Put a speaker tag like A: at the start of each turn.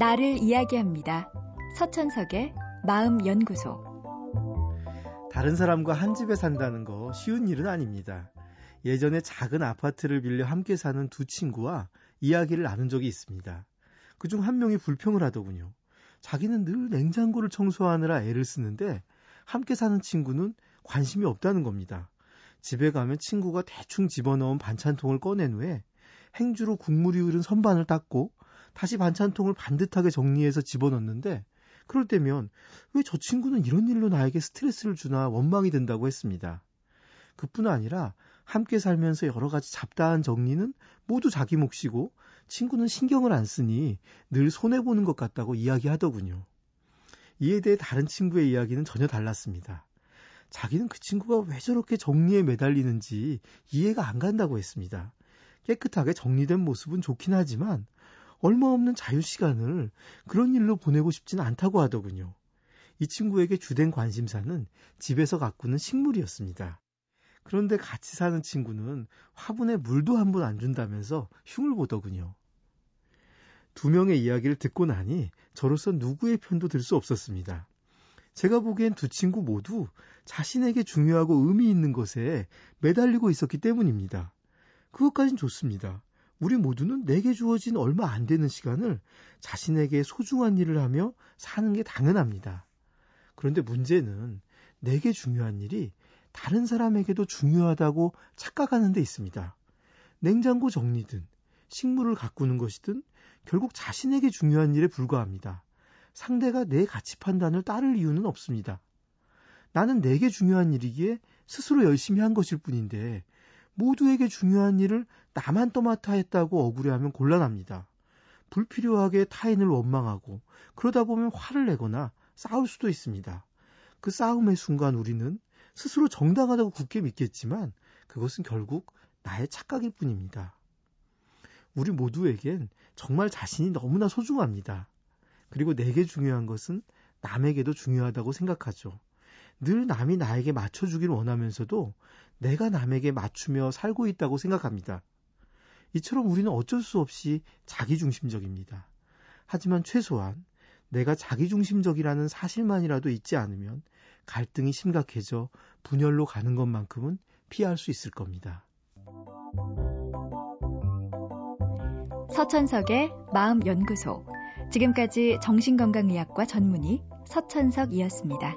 A: 나를 이야기합니다. 서천석의 마음연구소.
B: 다른 사람과 한 집에 산다는 거 쉬운 일은 아닙니다. 예전에 작은 아파트를 빌려 함께 사는 두 친구와 이야기를 나눈 적이 있습니다. 그중 한 명이 불평을 하더군요. 자기는 늘 냉장고를 청소하느라 애를 쓰는데 함께 사는 친구는 관심이 없다는 겁니다. 집에 가면 친구가 대충 집어넣은 반찬통을 꺼낸 후에 행주로 국물이 흐른 선반을 닦고 다시 반찬통을 반듯하게 정리해서 집어넣는데 그럴 때면 왜 저 친구는 이런 일로 나에게 스트레스를 주나 원망이 된다고 했습니다. 그뿐 아니라 함께 살면서 여러 가지 잡다한 정리는 모두 자기 몫이고 친구는 신경을 안 쓰니 늘 손해보는 것 같다고 이야기하더군요. 이에 대해 다른 친구의 이야기는 전혀 달랐습니다. 자기는 그 친구가 왜 저렇게 정리에 매달리는지 이해가 안 간다고 했습니다. 깨끗하게 정리된 모습은 좋긴 하지만 얼마 없는 자유 시간을 그런 일로 보내고 싶지는 않다고 하더군요. 이 친구에게 주된 관심사는 집에서 가꾸는 식물이었습니다. 그런데 같이 사는 친구는 화분에 물도 한 번 안 준다면서 흉을 보더군요. 두 명의 이야기를 듣고 나니 저로서 누구의 편도 들 수 없었습니다. 제가 보기엔 두 친구 모두 자신에게 중요하고 의미 있는 것에 매달리고 있었기 때문입니다. 그것까진 좋습니다. 우리 모두는 내게 주어진 얼마 안 되는 시간을 자신에게 소중한 일을 하며 사는 게 당연합니다. 그런데 문제는 내게 중요한 일이 다른 사람에게도 중요하다고 착각하는 데 있습니다. 냉장고 정리든 식물을 가꾸는 것이든 결국 자신에게 중요한 일에 불과합니다. 상대가 내 가치 판단을 따를 이유는 없습니다. 나는 내게 중요한 일이기에 스스로 열심히 한 것일 뿐인데 모두에게 중요한 일을 나만 떠맡아 했다고 억울해하면 곤란합니다. 불필요하게 타인을 원망하고 그러다 보면 화를 내거나 싸울 수도 있습니다. 그 싸움의 순간 우리는 스스로 정당하다고 굳게 믿겠지만 그것은 결국 나의 착각일 뿐입니다. 우리 모두에겐 정말 자신이 너무나 소중합니다. 그리고 내게 중요한 것은 남에게도 중요하다고 생각하죠. 늘 남이 나에게 맞춰주길 원하면서도 내가 남에게 맞추며 살고 있다고 생각합니다. 이처럼 우리는 어쩔 수 없이 자기중심적입니다. 하지만 최소한 내가 자기중심적이라는 사실만이라도 잊지 않으면 갈등이 심각해져 분열로 가는 것만큼은 피할 수 있을 겁니다.
A: 서천석의 마음연구소. 지금까지 정신건강의학과 전문의 서천석이었습니다.